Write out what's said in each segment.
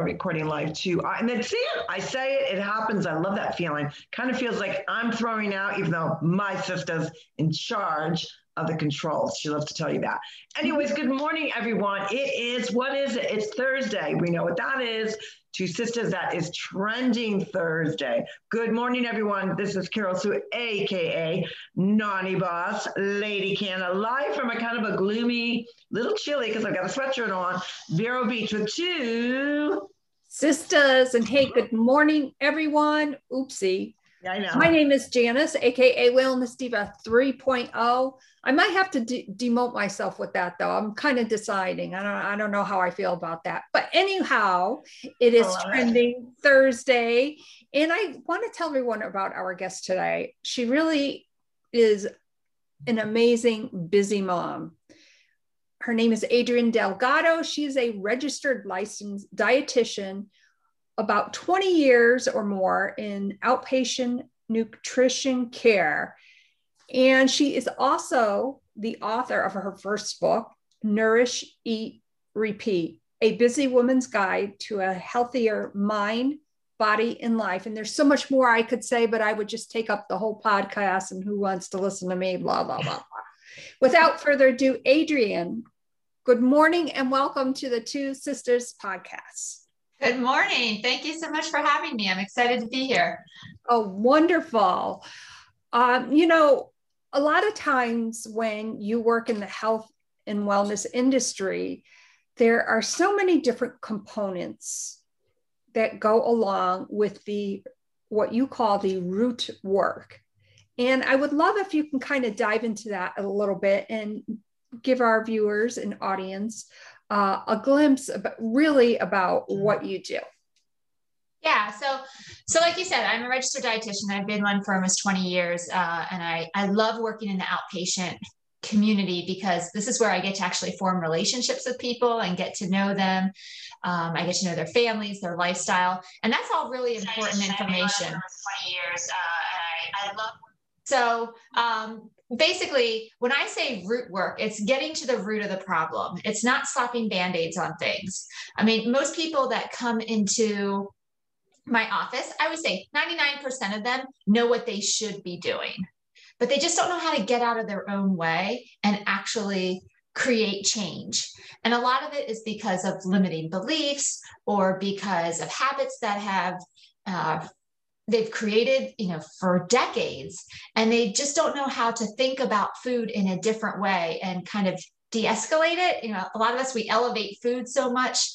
recording live too. I, and then see it, I say it, it happens. I love that feeling. Kind of feels like I'm throwing out, even though my sister's in charge of the controls. She loves to tell you that. Anyways, good morning, everyone. It is, what is it? It's Thursday. We know what that is. Two Sisters, that is Trending Thursday. Good morning, everyone. This is Carol Sue, AKA Naughty Boss, Lady Canna, live from a kind of a gloomy, little chilly because I've got a sweatshirt on, Vero Beach with two sisters. And hey, good morning, everyone. Oopsie. I know. My name is Janice, aka Wellness Diva 3.0. I might have to de- demote myself with that though. I'm kind of deciding. I don't I don't know how I feel about that. But anyhow, it is trending it. Thursday and I want to tell everyone about our guest today. She really is an amazing busy mom. Her name is Adrienne Delgado. She is a registered licensed dietitian about 20 years or more in outpatient nutrition care. And she is also the author of her first book, Nourish, Eat, Repeat A Busy Woman's Guide to a Healthier Mind, Body, and Life. And there's so much more I could say, but I would just take up the whole podcast and who wants to listen to me, blah, blah, blah. Without further ado, Adrienne, good morning and welcome to the Two Sisters podcast. Good morning. Thank you so much for having me. I'm excited to be here. Oh, wonderful. Um, you know, a lot of times when you work in the health and wellness industry, there are so many different components that go along with the what you call the root work. And I would love if you can kind of dive into that a little bit and give our viewers and audience uh, a glimpse about really about what you do. Yeah, so so like you said, I'm a registered dietitian. I've been one for almost 20 years, uh, and I I love working in the outpatient community because this is where I get to actually form relationships with people and get to know them. Um, I get to know their families, their lifestyle, and that's all really important information. 20 years, uh, and I, I love. So um, basically, when I say root work, it's getting to the root of the problem. It's not slapping band aids on things. I mean, most people that come into my office, I would say 99% of them know what they should be doing, but they just don't know how to get out of their own way and actually create change. And a lot of it is because of limiting beliefs or because of habits that have uh, they've created you know for decades and they just don't know how to think about food in a different way and kind of de-escalate it. You know a lot of us we elevate food so much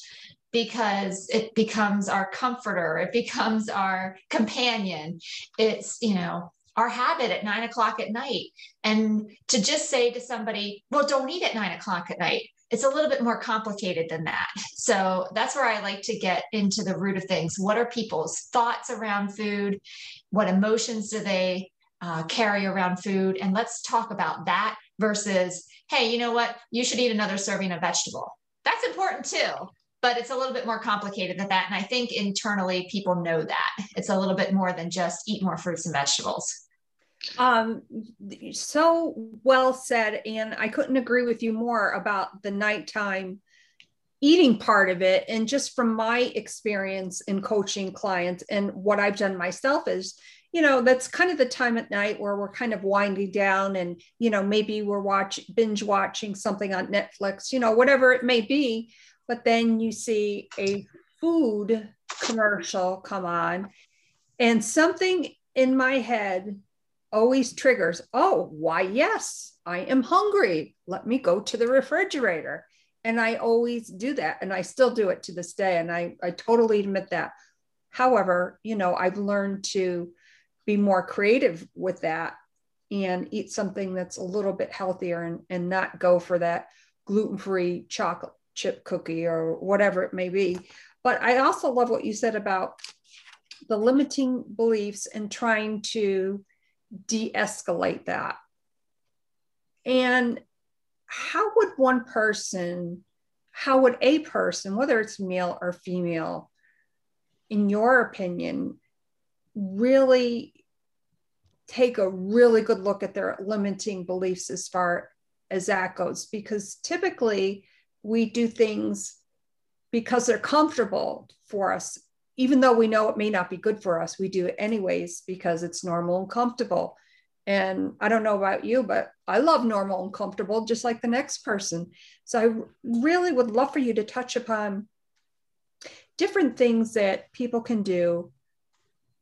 because it becomes our comforter it becomes our companion. It's you know our habit at nine o'clock at night. And to just say to somebody well don't eat at nine o'clock at night it's a little bit more complicated than that. So that's where I like to get into the root of things. What are people's thoughts around food? What emotions do they uh, carry around food? And let's talk about that versus, hey, you know what? You should eat another serving of vegetable. That's important too, but it's a little bit more complicated than that. And I think internally people know that it's a little bit more than just eat more fruits and vegetables. Um, so well said. And I couldn't agree with you more about the nighttime eating part of it. And just from my experience in coaching clients and what I've done myself is, you know, that's kind of the time at night where we're kind of winding down and, you know, maybe we're watching binge watching something on Netflix, you know, whatever it may be. But then you see a food commercial come on and something in my head always triggers, oh, why, yes, I am hungry. Let me go to the refrigerator. And I always do that. And I still do it to this day. And I, I totally admit that. However, you know, I've learned to be more creative with that and eat something that's a little bit healthier and, and not go for that gluten free chocolate chip cookie or whatever it may be. But I also love what you said about the limiting beliefs and trying to de escalate that. And how would one person, how would a person, whether it's male or female, in your opinion, really take a really good look at their limiting beliefs as far as that goes? Because typically we do things because they're comfortable for us. Even though we know it may not be good for us, we do it anyways because it's normal and comfortable. And I don't know about you, but I love normal and comfortable, just like the next person. So I really would love for you to touch upon different things that people can do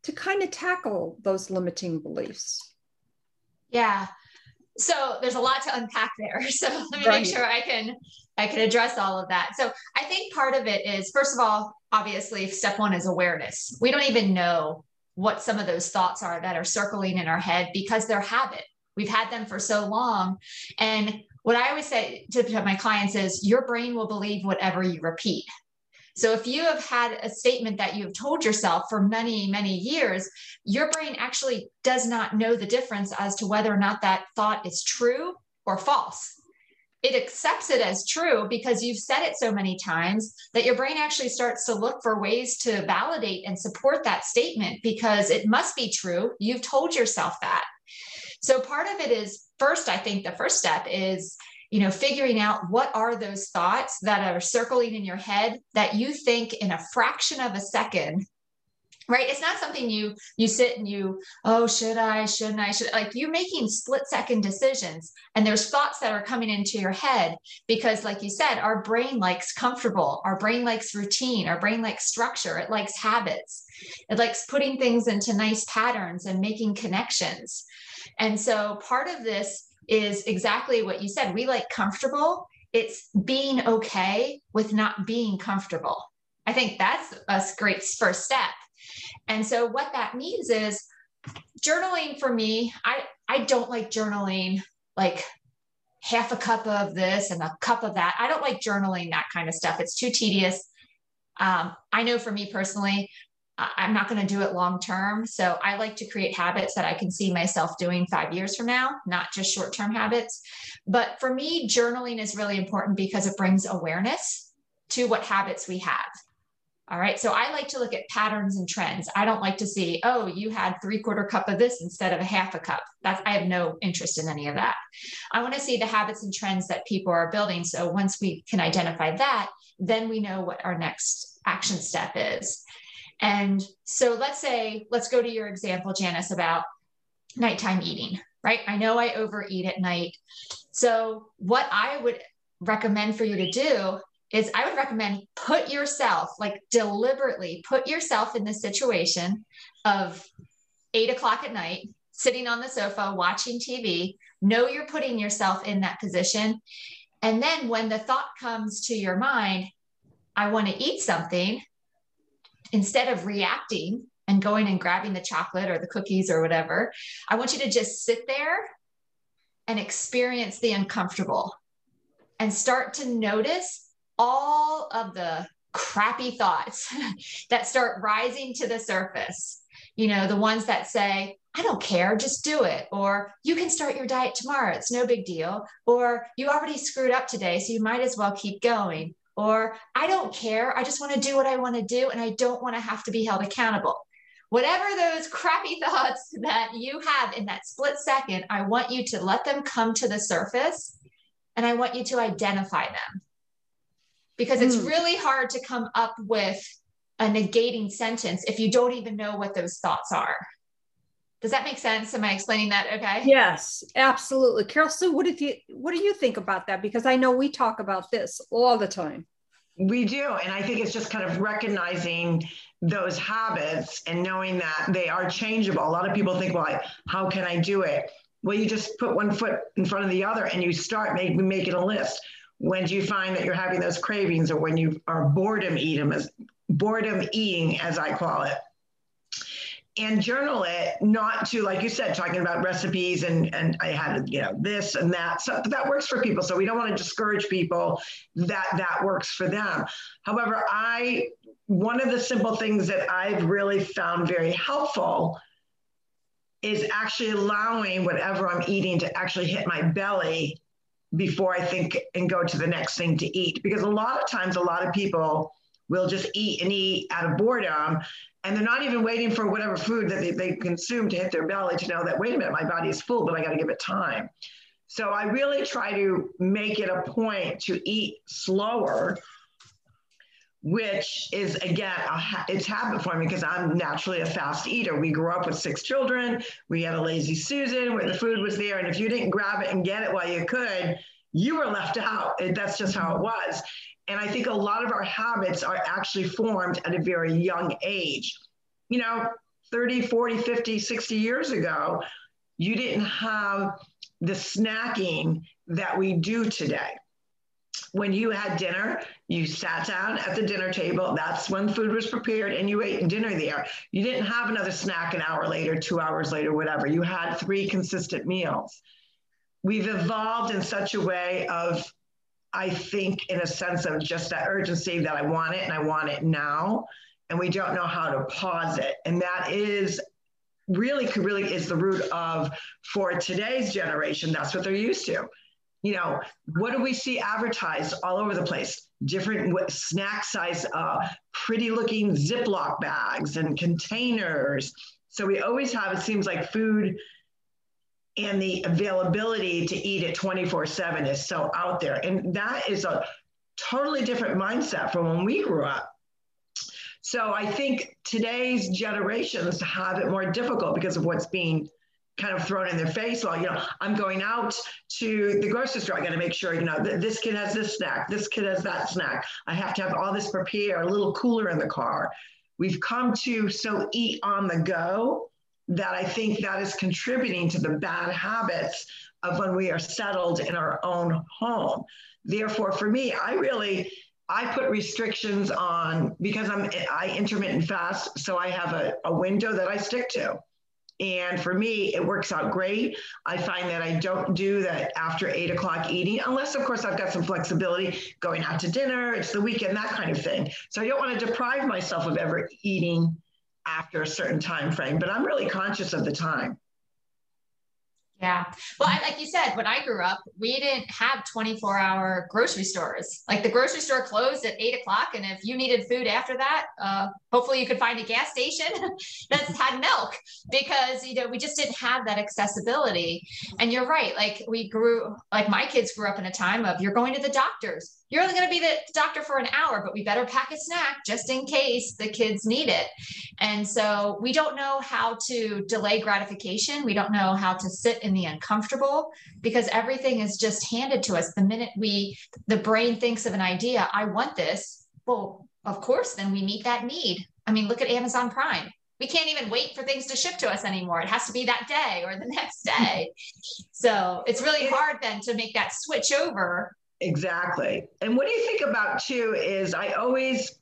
to kind of tackle those limiting beliefs. Yeah. So there's a lot to unpack there. So let me right. make sure I can I can address all of that. So I think part of it is first of all, obviously step 1 is awareness. We don't even know what some of those thoughts are that are circling in our head because they're habit. We've had them for so long. And what I always say to my clients is your brain will believe whatever you repeat. So if you have had a statement that you've told yourself for many, many years, your brain actually does not know the difference as to whether or not that thought is true or false it accepts it as true because you've said it so many times that your brain actually starts to look for ways to validate and support that statement because it must be true. You've told yourself that. So part of it is first, I think the first step is you know figuring out what are those thoughts that are circling in your head that you think in a fraction of a second right? It's not something you you sit and you oh should i shouldn't i should like you're making split second decisions and there's thoughts that are coming into your head because like you said our brain likes comfortable our brain likes routine our brain likes structure it likes habits it likes putting things into nice patterns and making connections. And so part of this is exactly what you said we like comfortable it's being okay with not being comfortable I think that's a great first step and so what that means is journaling for me, I, I don't like journaling like half a cup of this and a cup of that. I don't like journaling that kind of stuff. It's too tedious. Um, I know for me personally, I'm not going to do it long term. So I like to create habits that I can see myself doing five years from now, not just short term habits. But for me, journaling is really important because it brings awareness to what habits we have. All right. So I like to look at patterns and trends. I don't like to see, oh, you had three quarter cup of this instead of a half a cup. That's I have no interest in any of that. I want to see the habits and trends that people are building. So once we can identify that, then we know what our next action step is. And so let's say, let's go to your example, Janice, about nighttime eating, right? I know I overeat at night. So what I would recommend for you to do is I would recommend put yourself, like deliberately put yourself in the situation of eight o'clock at night, sitting on the sofa, watching TV. Know you're putting yourself in that position. And then when the thought comes to your mind, I want to eat something, instead of reacting and going and grabbing the chocolate or the cookies or whatever, I want you to just sit there and experience the uncomfortable and start to notice all of the crappy thoughts that start rising to the surface. You know, the ones that say, I don't care, just do it. Or you can start your diet tomorrow, it's no big deal. Or you already screwed up today, so you might as well keep going. Or I don't care, I just want to do what I want to do and I don't want to have to be held accountable. Whatever those crappy thoughts that you have in that split second, I want you to let them come to the surface and I want you to identify them because it's mm. really hard to come up with a negating sentence if you don't even know what those thoughts are. Does that make sense? Am I explaining that okay? Yes, absolutely. Carol, so what did you what do you think about that? Because I know we talk about this all the time. We do. And I think it's just kind of recognizing those habits and knowing that they are changeable. A lot of people think, well, how can I do it? Well, you just put one foot in front of the other and you start making making a list when do you find that you're having those cravings or when you are boredom eating as boredom eating as i call it and journal it not to like you said talking about recipes and and i had you know this and that so that works for people so we don't want to discourage people that that works for them however i one of the simple things that i've really found very helpful is actually allowing whatever i'm eating to actually hit my belly before I think and go to the next thing to eat. Because a lot of times, a lot of people will just eat and eat out of boredom. And they're not even waiting for whatever food that they, they consume to hit their belly to know that, wait a minute, my body is full, but I got to give it time. So I really try to make it a point to eat slower which is again, ha- it's habit forming because I'm naturally a fast eater. We grew up with six children. We had a lazy Susan where the food was there. And if you didn't grab it and get it while you could, you were left out. That's just how it was. And I think a lot of our habits are actually formed at a very young age. You know, 30, 40, 50, 60 years ago, you didn't have the snacking that we do today when you had dinner, you sat down at the dinner table. That's when food was prepared and you ate dinner there. You didn't have another snack an hour later, two hours later, whatever. You had three consistent meals. We've evolved in such a way of, I think, in a sense of just that urgency that I want it and I want it now. And we don't know how to pause it. And that is really, really is the root of for today's generation. That's what they're used to you know, what do we see advertised all over the place? Different snack size, uh, pretty looking Ziploc bags and containers. So we always have, it seems like food and the availability to eat it 24 7 is so out there. And that is a totally different mindset from when we grew up. So I think today's generations have it more difficult because of what's being kind of thrown in their face. Well, you know, I'm going out to the grocery store. I got to make sure, you know, th- this kid has this snack, this kid has that snack. I have to have all this prepared, a little cooler in the car. We've come to so eat on the go that I think that is contributing to the bad habits of when we are settled in our own home. Therefore, for me, I really I put restrictions on because I'm I intermittent fast, so I have a, a window that I stick to. And for me, it works out great. I find that I don't do that after eight o'clock eating, unless, of course, I've got some flexibility going out to dinner, it's the weekend, that kind of thing. So I don't want to deprive myself of ever eating after a certain time frame, but I'm really conscious of the time. Yeah. Well, I, like you said, when I grew up, we didn't have 24 hour grocery stores. Like the grocery store closed at eight o'clock. And if you needed food after that, uh, hopefully you could find a gas station that had milk because, you know, we just didn't have that accessibility. And you're right. Like we grew, like my kids grew up in a time of you're going to the doctors you're only going to be the doctor for an hour, but we better pack a snack just in case the kids need it. And so we don't know how to delay gratification. We don't know how to sit in the uncomfortable because everything is just handed to us. The minute we, the brain thinks of an idea, I want this. Well, of course, then we meet that need. I mean, look at Amazon Prime. We can't even wait for things to ship to us anymore. It has to be that day or the next day. So it's really hard then to make that switch over Exactly. And what do you think about too is I always,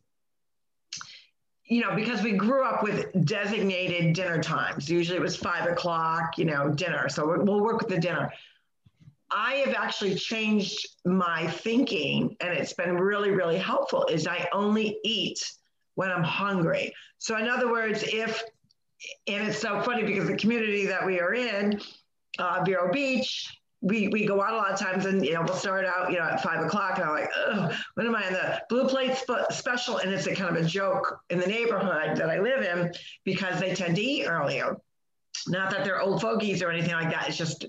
you know, because we grew up with designated dinner times. Usually it was five o'clock, you know, dinner. So we'll work with the dinner. I have actually changed my thinking and it's been really, really helpful is I only eat when I'm hungry. So in other words, if, and it's so funny because the community that we are in, uh, Vero Beach, we, we go out a lot of times and you know we'll start out you know at five o'clock and I'm like oh when am I in the blue plate sp- special? And it's a kind of a joke in the neighborhood that I live in because they tend to eat earlier. Not that they're old fogies or anything like that. It's just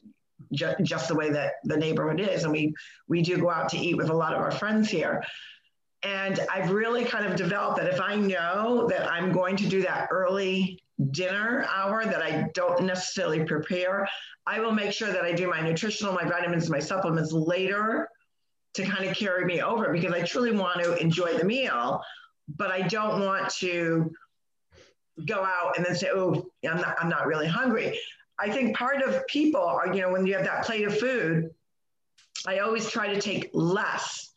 ju- just the way that the neighborhood is. And we we do go out to eat with a lot of our friends here. And I've really kind of developed that if I know that I'm going to do that early dinner hour that I don't necessarily prepare, I will make sure that I do my nutritional, my vitamins, my supplements later to kind of carry me over because I truly want to enjoy the meal, but I don't want to go out and then say, oh, I'm not, I'm not really hungry. I think part of people are, you know, when you have that plate of food, I always try to take less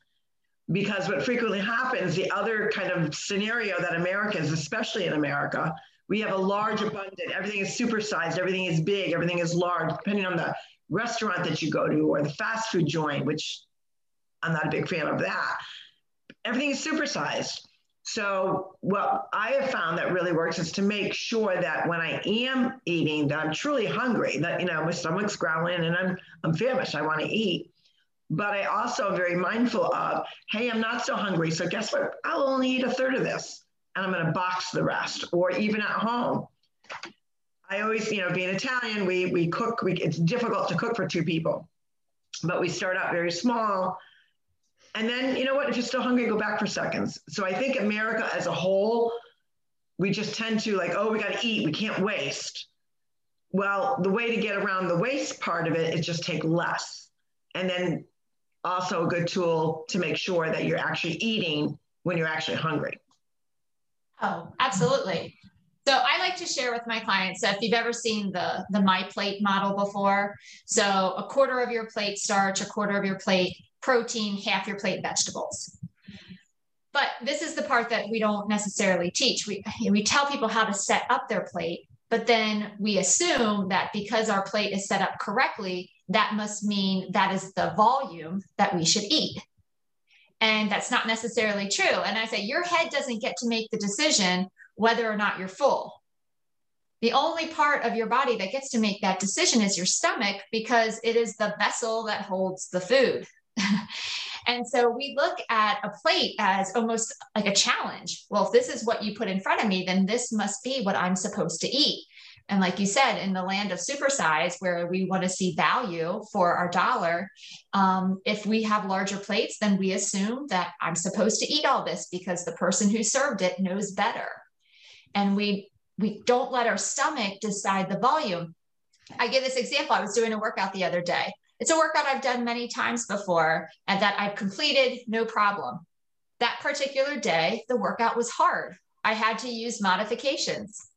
because what frequently happens, the other kind of scenario that Americans, especially in America, we have a large abundant, everything is supersized, everything is big, everything is large, depending on the restaurant that you go to or the fast food joint, which I'm not a big fan of that. Everything is supersized. So what I have found that really works is to make sure that when I am eating, that I'm truly hungry, that you know my stomach's growling and I'm I'm famished. I want to eat. But I also am very mindful of, hey, I'm not so hungry. So guess what? I'll only eat a third of this and I'm going to box the rest, or even at home. I always, you know, being Italian, we we cook. We, it's difficult to cook for two people, but we start out very small, And then, you know what? If you're still hungry, go back for seconds. So I think America as a whole, we just tend to like, oh, we got to eat, we can't waste. Well, the way to get around the waste part of it is just take less. And then also a good tool to make sure that you're actually eating when you're actually hungry. Oh, absolutely. So I like to share with my clients. So if you've ever seen the the my plate model before, so a quarter of your plate starch, a quarter of your plate protein, half your plate vegetables. But this is the part that we don't necessarily teach. We we tell people how to set up their plate, but then we assume that because our plate is set up correctly, that must mean that is the volume that we should eat. And that's not necessarily true. And I say, your head doesn't get to make the decision whether or not you're full. The only part of your body that gets to make that decision is your stomach because it is the vessel that holds the food. and so we look at a plate as almost like a challenge. Well, if this is what you put in front of me, then this must be what I'm supposed to eat. And like you said, in the land of supersize, where we want to see value for our dollar, um, if we have larger plates, then we assume that I'm supposed to eat all this because the person who served it knows better. And we we don't let our stomach decide the volume. I give this example. I was doing a workout the other day. It's a workout I've done many times before and that I've completed no problem. That particular day, the workout was hard. I had to use modifications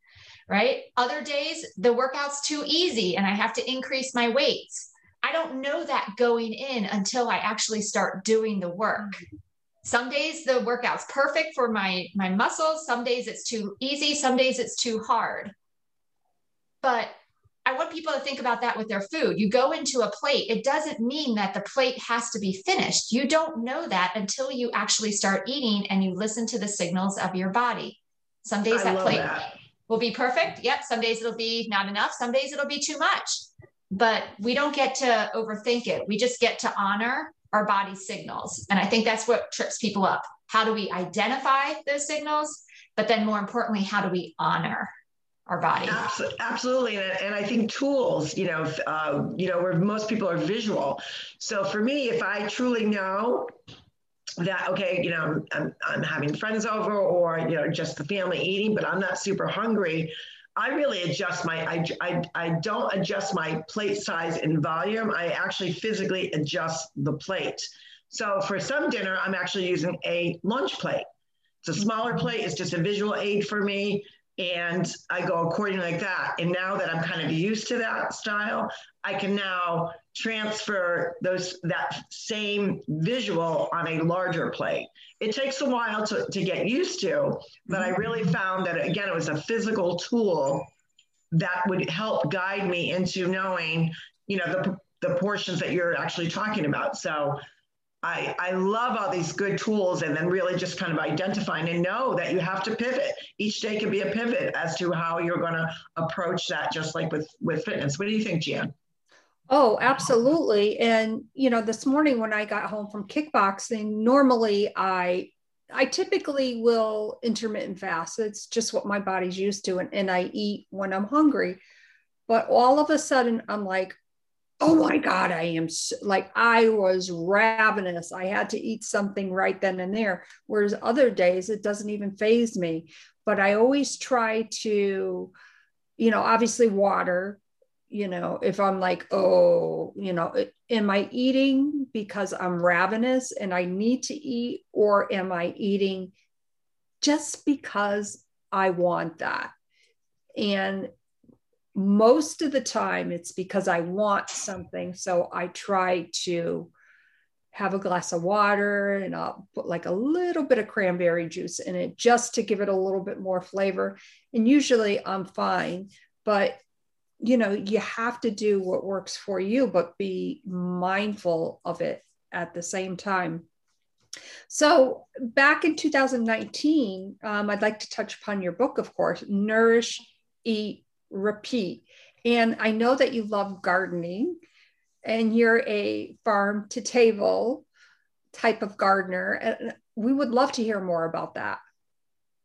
right? Other days, the workout's too easy and I have to increase my weights. I don't know that going in until I actually start doing the work. Mm-hmm. Some days the workout's perfect for my my muscles, some days it's too easy, some days it's too hard. But I want people to think about that with their food. You go into a plate, it doesn't mean that the plate has to be finished. You don't know that until you actually start eating and you listen to the signals of your body. Some days I that plate that will be perfect. Yep. Some days it'll be not enough. Some days it'll be too much. But we don't get to overthink it. We just get to honor our body signals. And I think that's what trips people up. How do we identify those signals? But then more importantly, how do we honor our body? Absolutely. And I think tools, you know, uh, you know, where most people are visual. So for me, if I truly know that okay you know I'm, I'm having friends over or you know just the family eating but i'm not super hungry. I really adjust my I, I, I don't adjust my plate size and volume. I actually physically adjust the plate. So for some dinner i'm actually using a lunch plate. It's a smaller plate. It's just a visual aid for me and I go according like that. And now that I'm kind of used to that style, I can now transfer those that same visual on a larger plate. It takes a while to, to get used to, but I really mm-hmm. found that again, it was a physical tool that would help guide me into knowing, you know, the the portions that you're actually talking about. So I, I love all these good tools and then really just kind of identifying and know that you have to pivot. Each day can be a pivot as to how you're going to approach that, just like with, with fitness. What do you think, Jan? Oh, absolutely. And, you know, this morning when I got home from kickboxing, normally I I typically will intermittent fast. It's just what my body's used to, and, and I eat when I'm hungry. But all of a sudden, I'm like, oh my God, I am so, like, I was ravenous. I had to eat something right then and there. Whereas other days, it doesn't even faze me. But I always try to, you know, obviously water, you know, if I'm like, oh, you know, am I eating because I'm ravenous and I need to eat, or am I eating just because I want that? And most of the time it's because I want something. So I try to have a glass of water and I'll put like a little bit of cranberry juice in it just to give it a little bit more flavor. And usually I'm fine, but you know, you have to do what works for you, but be mindful of it at the same time. So, back in 2019, um, I'd like to touch upon your book, of course, Nourish, Eat, repeat. And I know that you love gardening and you're a farm to table type of gardener. And we would love to hear more about that.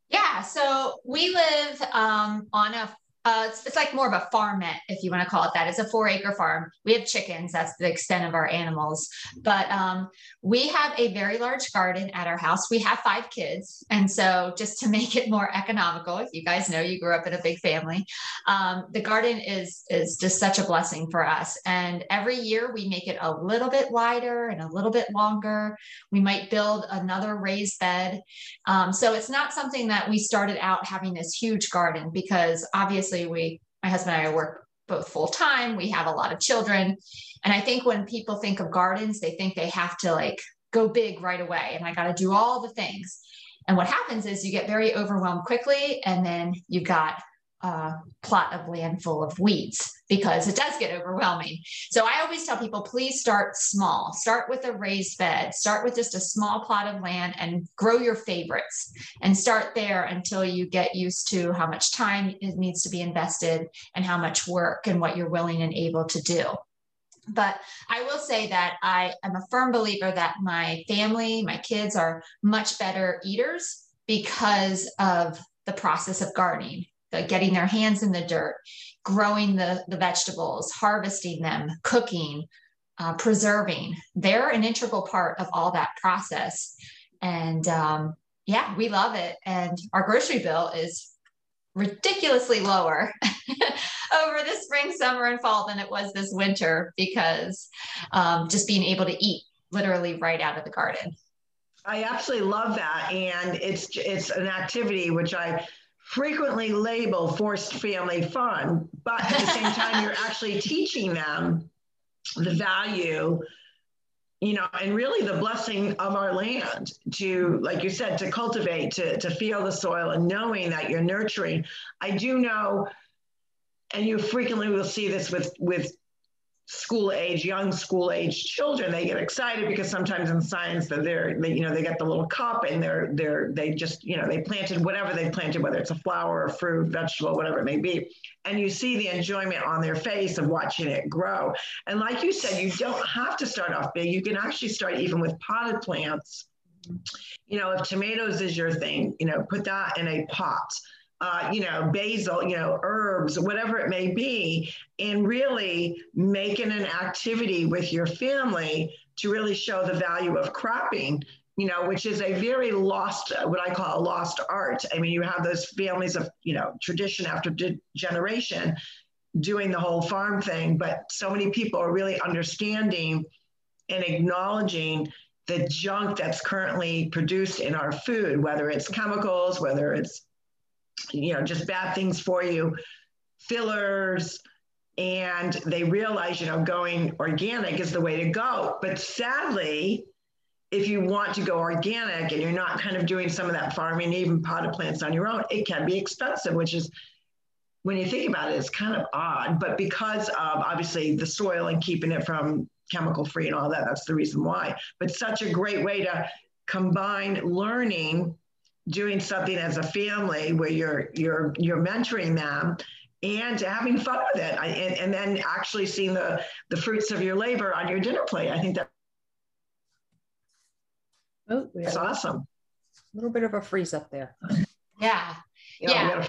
Yeah. So we live um, on a uh, it's, it's, like more of a farmette, if you want to call it that. It's a four acre farm. We have chickens. That's the extent of our animals. But um, we have a very large garden at our house. We have five kids. And so, just to make it more economical, if you guys know you grew up in a big family, um, the garden is, is just such a blessing for us. And every year we make it a little bit wider and a little bit longer. We might build another raised bed. Um, so, it's not something that we started out having this huge garden because obviously obviously we my husband and I work both full time. We have a lot of children. And I think when people think of gardens, they think they have to like go big right away and I got to do all the things. And what happens is you get very overwhelmed quickly and then you've got a plot of land full of weeds because it does get overwhelming. So I always tell people please start small. Start with a raised bed, start with just a small plot of land and grow your favorites and start there until you get used to how much time it needs to be invested and how much work and what you're willing and able to do. But I will say that I am a firm believer that my family, my kids are much better eaters because of the process of gardening getting their hands in the dirt, growing the, the vegetables, harvesting them, cooking, uh, preserving. They're an integral part of all that process. And um, yeah, we love it. And our grocery bill is ridiculously lower over the spring, summer, and fall than it was this winter because um, just being able to eat literally right out of the garden. I absolutely love that, and it's it's an activity which I frequently label forced family fun, but at the same time, you're actually teaching them the value, you know, and really the blessing of our land to, like you said, to cultivate, to, to feel the soil and knowing that you're nurturing. I do know, and you frequently will see this with, with school age, young school age children, they get excited because sometimes in science that they're, they, you know, they get the little cup and they're, they're, they just, you know, they planted whatever they planted, whether it's a flower, a fruit, vegetable, whatever it may be. And you see the enjoyment on their face of watching it grow. And like you said, you don't have to start off big. You can actually start even with potted plants. You know, if tomatoes is your thing, you know, put that in a pot uh, you know, basil, you know, herbs, whatever it may be, and really making an activity with your family to really show the value of cropping, you know, which is a very lost, what I call a lost art. I mean, you have those families of, you know, tradition after generation doing the whole farm thing, but so many people are really understanding and acknowledging the junk that's currently produced in our food, whether it's chemicals, whether it's you know, just bad things for you, fillers, and they realize, you know, going organic is the way to go. But sadly, if you want to go organic and you're not kind of doing some of that farming, even potted plants on your own, it can be expensive, which is when you think about it, it's kind of odd. But because of obviously the soil and keeping it from chemical free and all that, that's the reason why. But such a great way to combine learning doing something as a family where you're you're you're mentoring them and having fun with it. I, and, and then actually seeing the the fruits of your labor on your dinner plate. I think that oh, that's awesome a little bit of a freeze up there. Yeah. You know, yeah.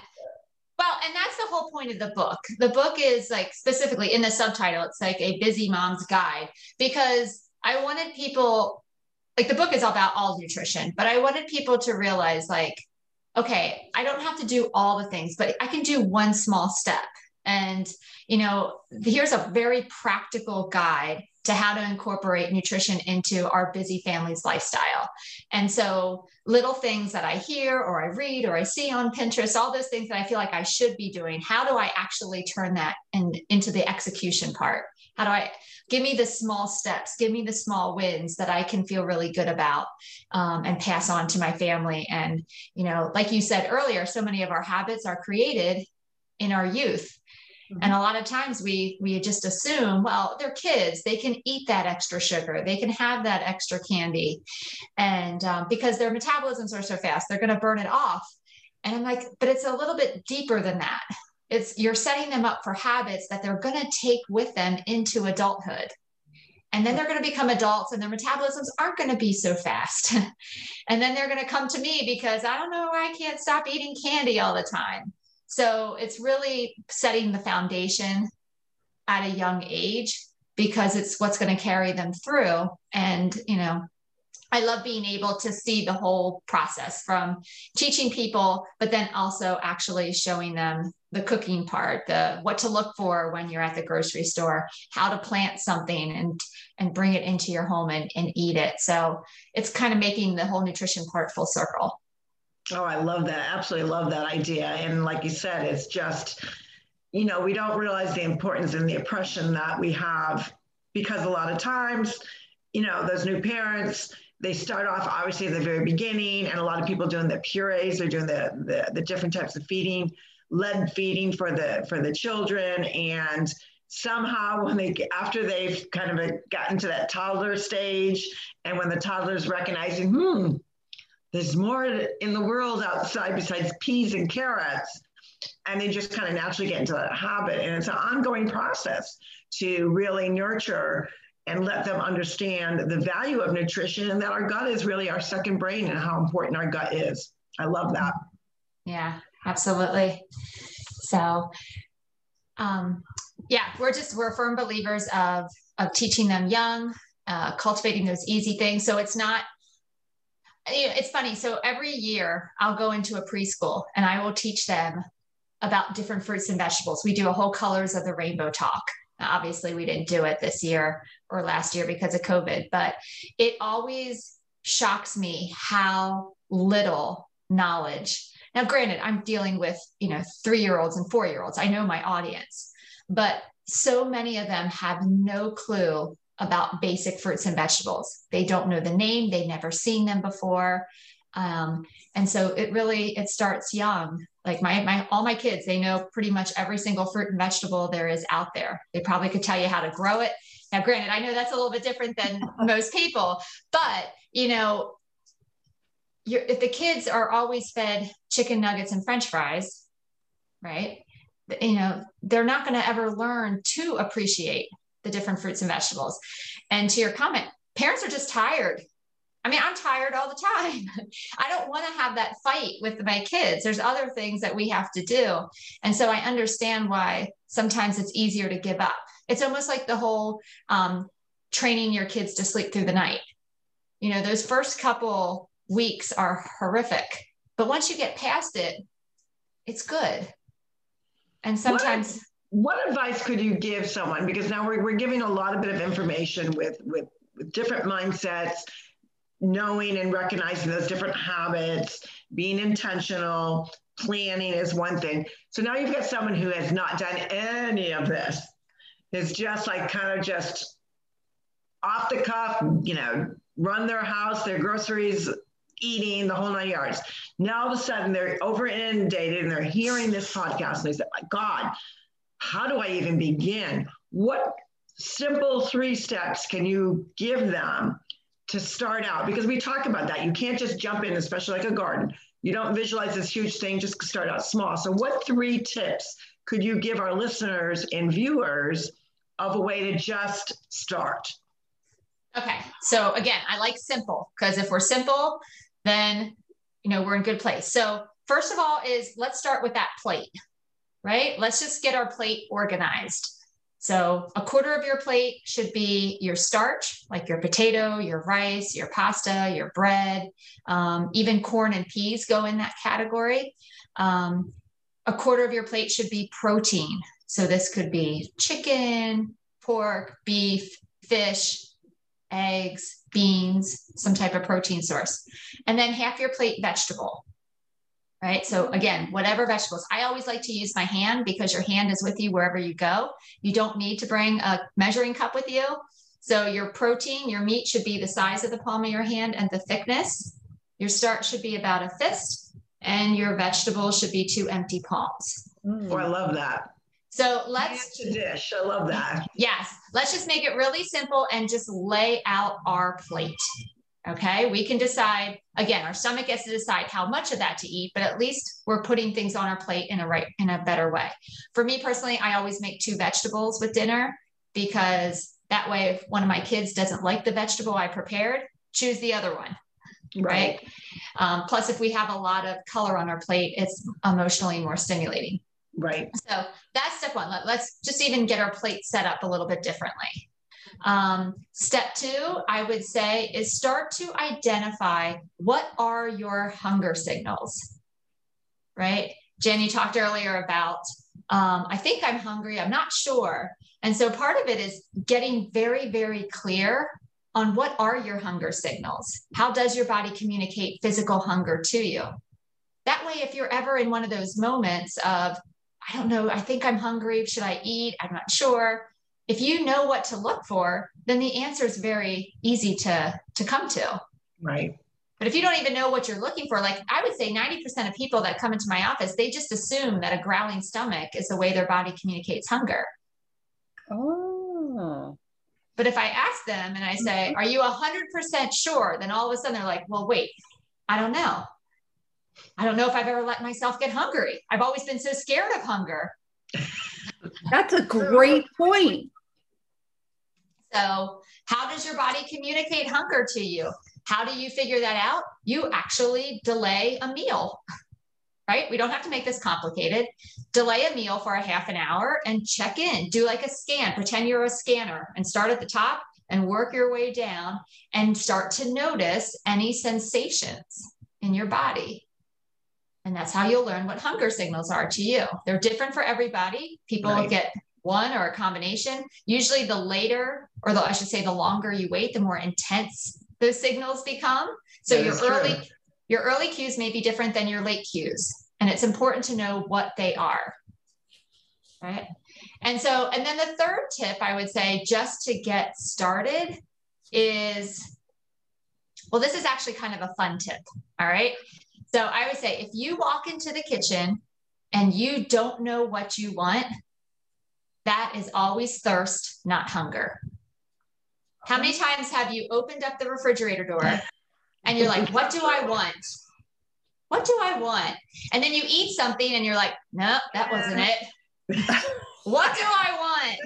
well and that's the whole point of the book. The book is like specifically in the subtitle it's like a busy mom's guide because i wanted people like the book is about all nutrition, but I wanted people to realize like, okay, I don't have to do all the things, but I can do one small step. And, you know, here's a very practical guide to how to incorporate nutrition into our busy family's lifestyle. And so, little things that I hear or I read or I see on Pinterest, all those things that I feel like I should be doing, how do I actually turn that in, into the execution part? How do I give me the small steps, give me the small wins that I can feel really good about um, and pass on to my family? And, you know, like you said earlier, so many of our habits are created in our youth. Mm-hmm. And a lot of times we we just assume, well, they're kids; they can eat that extra sugar, they can have that extra candy, and um, because their metabolisms are so fast, they're going to burn it off. And I'm like, but it's a little bit deeper than that it's you're setting them up for habits that they're going to take with them into adulthood. And then they're going to become adults and their metabolisms aren't going to be so fast. And then they're going to come to me because i don't know why i can't stop eating candy all the time. So it's really setting the foundation at a young age because it's what's going to carry them through. And, you know, I love being able to see the whole process from teaching people, but then also actually showing them the cooking part, the what to look for when you're at the grocery store, how to plant something and and bring it into your home and, and eat it. So it's kind of making the whole nutrition part full circle. Oh, I love that. Absolutely love that idea. And like you said, it's just, you know, we don't realize the importance and the oppression that we have because a lot of times, you know, those new parents, they start off obviously at the very beginning, and a lot of people doing the purees, they're doing the, the, the different types of feeding, led feeding for the for the children, and somehow when they after they've kind of gotten to that toddler stage, and when the toddler's recognizing, hmm, there's more in the world outside besides peas and carrots, and they just kind of naturally get into that habit, and it's an ongoing process to really nurture and let them understand the value of nutrition and that our gut is really our second brain and how important our gut is. I love that. Yeah, absolutely. So, um, yeah, we're just we're firm believers of of teaching them young, uh, cultivating those easy things. So it's not. It's funny. So every year I'll go into a preschool and I will teach them about different fruits and vegetables. We do a whole colors of the rainbow talk Obviously, we didn't do it this year or last year because of COVID, but it always shocks me how little knowledge. Now, granted, I'm dealing with, you know, three year olds and four year olds. I know my audience, but so many of them have no clue about basic fruits and vegetables. They don't know the name, they've never seen them before. Um, and so it really it starts young like my my all my kids they know pretty much every single fruit and vegetable there is out there they probably could tell you how to grow it now granted i know that's a little bit different than most people but you know if the kids are always fed chicken nuggets and french fries right you know they're not going to ever learn to appreciate the different fruits and vegetables and to your comment parents are just tired I mean, I'm tired all the time. I don't want to have that fight with my kids. There's other things that we have to do. And so I understand why sometimes it's easier to give up. It's almost like the whole um, training your kids to sleep through the night. You know, those first couple weeks are horrific, but once you get past it, it's good. And sometimes. What, what advice could you give someone? Because now we're, we're giving a lot of bit of information with, with, with different mindsets knowing and recognizing those different habits, being intentional, planning is one thing. So now you've got someone who has not done any of this. It's just like kind of just off the cuff, you know, run their house, their groceries, eating the whole nine yards. Now all of a sudden they're over inundated and they're hearing this podcast and they say, My God, how do I even begin? What simple three steps can you give them to start out because we talk about that. You can't just jump in, especially like a garden. You don't visualize this huge thing, just start out small. So, what three tips could you give our listeners and viewers of a way to just start? Okay. So, again, I like simple because if we're simple, then you know we're in good place. So, first of all, is let's start with that plate, right? Let's just get our plate organized. So a quarter of your plate should be your starch, like your potato, your rice, your pasta, your bread, um, even corn and peas go in that category. Um, a quarter of your plate should be protein. So this could be chicken, pork, beef, fish, eggs, beans, some type of protein source. And then half your plate vegetable right? So again, whatever vegetables. I always like to use my hand because your hand is with you wherever you go. You don't need to bring a measuring cup with you. So your protein, your meat should be the size of the palm of your hand and the thickness. Your starch should be about a fist and your vegetables should be two empty palms. Oh, I love that. So let's dish. I love that. Yes. Let's just make it really simple and just lay out our plate. Okay, we can decide again, our stomach gets to decide how much of that to eat, but at least we're putting things on our plate in a right in a better way. For me personally, I always make two vegetables with dinner because that way if one of my kids doesn't like the vegetable I prepared, choose the other one. right? right? Um, plus, if we have a lot of color on our plate, it's emotionally more stimulating. Right. So that's step one. Let, us just even get our plate set up a little bit differently. Um, step two, I would say, is start to identify what are your hunger signals, right? Jenny talked earlier about, um, I think I'm hungry, I'm not sure. And so part of it is getting very, very clear on what are your hunger signals? How does your body communicate physical hunger to you? That way, if you're ever in one of those moments of, I don't know, I think I'm hungry, should I eat? I'm not sure. If you know what to look for, then the answer is very easy to, to come to. Right. But if you don't even know what you're looking for, like I would say 90% of people that come into my office, they just assume that a growling stomach is the way their body communicates hunger. Oh. But if I ask them and I say, mm-hmm. Are you 100% sure? Then all of a sudden they're like, Well, wait, I don't know. I don't know if I've ever let myself get hungry. I've always been so scared of hunger. That's a great point. So, how does your body communicate hunger to you? How do you figure that out? You actually delay a meal right? We don't have to make this complicated. Delay a meal for a half an hour and check in. Do like a scan, pretend you're a scanner and start at the top and work your way down and start to notice any sensations in your body. And that's how you'll learn what hunger signals are to you. They're different for everybody. People right. get one or a combination. Usually, the later, or the, I should say, the longer you wait, the more intense those signals become. So that your early, true. Your early cues may be different than your late cues, and it's important to know what they are. Right. And so, and then the third tip I would say just to get started is well, this is actually kind of a fun tip. All right. So I would say if you walk into the kitchen and you don't know what you want, that is always thirst, not hunger. How many times have you opened up the refrigerator door and you're like, what do I want? What do I want? And then you eat something and you're like, no, that wasn't it. what do I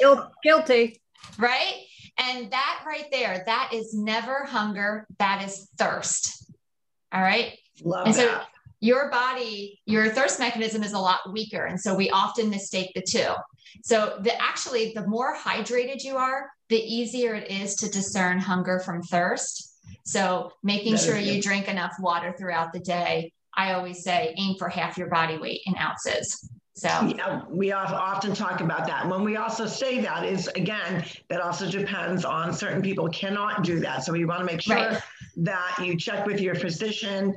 want? Guilty. Right? And that right there, that is never hunger, that is thirst. All right. Love and that. so your body, your thirst mechanism is a lot weaker. And so we often mistake the two. So the actually the more hydrated you are, the easier it is to discern hunger from thirst. So making that sure you drink enough water throughout the day. I always say aim for half your body weight in ounces. So yeah, we often talk about that. When we also say that is again, that also depends on certain people cannot do that. So we want to make sure right. That you check with your physician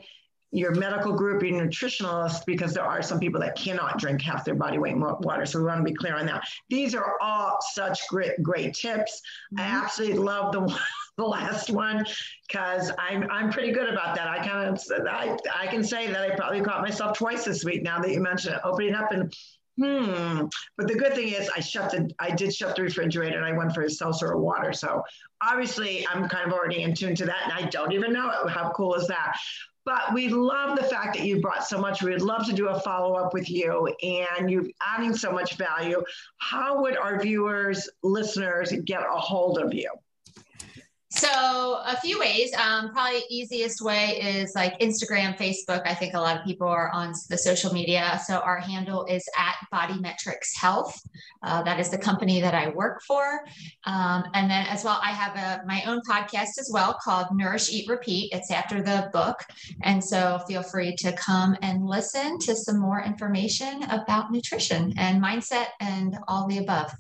your medical group, your nutritionalist, because there are some people that cannot drink half their body weight in water. So we want to be clear on that. These are all such great, great tips. Mm-hmm. I absolutely love the the last one because I'm I'm pretty good about that. I kind of I, I can say that I probably caught myself twice this week. Now that you mention it, opening up and hmm. But the good thing is I shut the I did shut the refrigerator and I went for a seltzer or water. So obviously I'm kind of already in tune to that and I don't even know it. How cool is that? But we love the fact that you brought so much. We'd love to do a follow up with you, and you're adding so much value. How would our viewers, listeners get a hold of you? So a few ways. Um, probably easiest way is like Instagram, Facebook. I think a lot of people are on the social media. So our handle is at Body Metrics Health. Uh, that is the company that I work for. Um, and then as well, I have a my own podcast as well called Nourish, Eat, Repeat. It's after the book, and so feel free to come and listen to some more information about nutrition and mindset and all the above.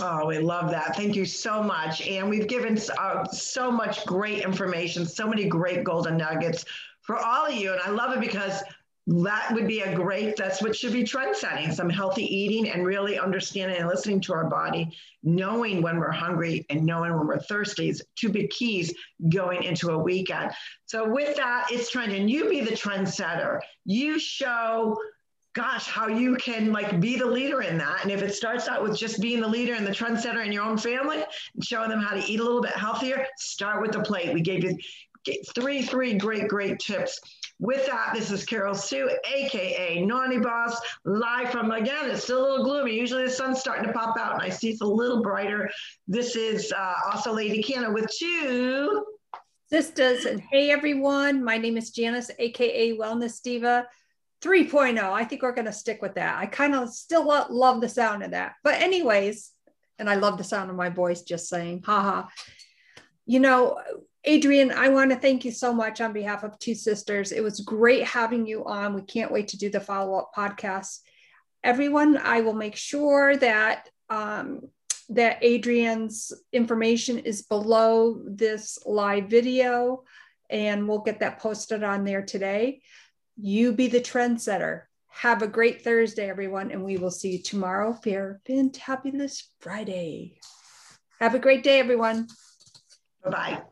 Oh, we love that. Thank you so much. And we've given uh, so much great information, so many great golden nuggets for all of you. And I love it because that would be a great, that's what should be trend setting some healthy eating and really understanding and listening to our body, knowing when we're hungry and knowing when we're thirsty is two big keys going into a weekend. So, with that, it's trending. You be the trendsetter. You show gosh, how you can like be the leader in that. And if it starts out with just being the leader and the trendsetter in your own family and showing them how to eat a little bit healthier, start with the plate. We gave you three, three great, great tips. With that, this is Carol Sue, aka Naughty Boss, live from again. It's still a little gloomy. Usually the sun's starting to pop out, and I see it's a little brighter. This is uh, also Lady Canna with two Sisters, and hey everyone, my name is Janice, aka Wellness Diva 3.0. I think we're going to stick with that. I kind of still lo- love the sound of that. But, anyways, and I love the sound of my voice, just saying, haha. You know, Adrian, I want to thank you so much on behalf of Two Sisters. It was great having you on. We can't wait to do the follow up podcast. Everyone, I will make sure that um, that Adrian's information is below this live video, and we'll get that posted on there today. You be the trendsetter. Have a great Thursday, everyone, and we will see you tomorrow for Fantabulous Friday. Have a great day, everyone. Bye bye.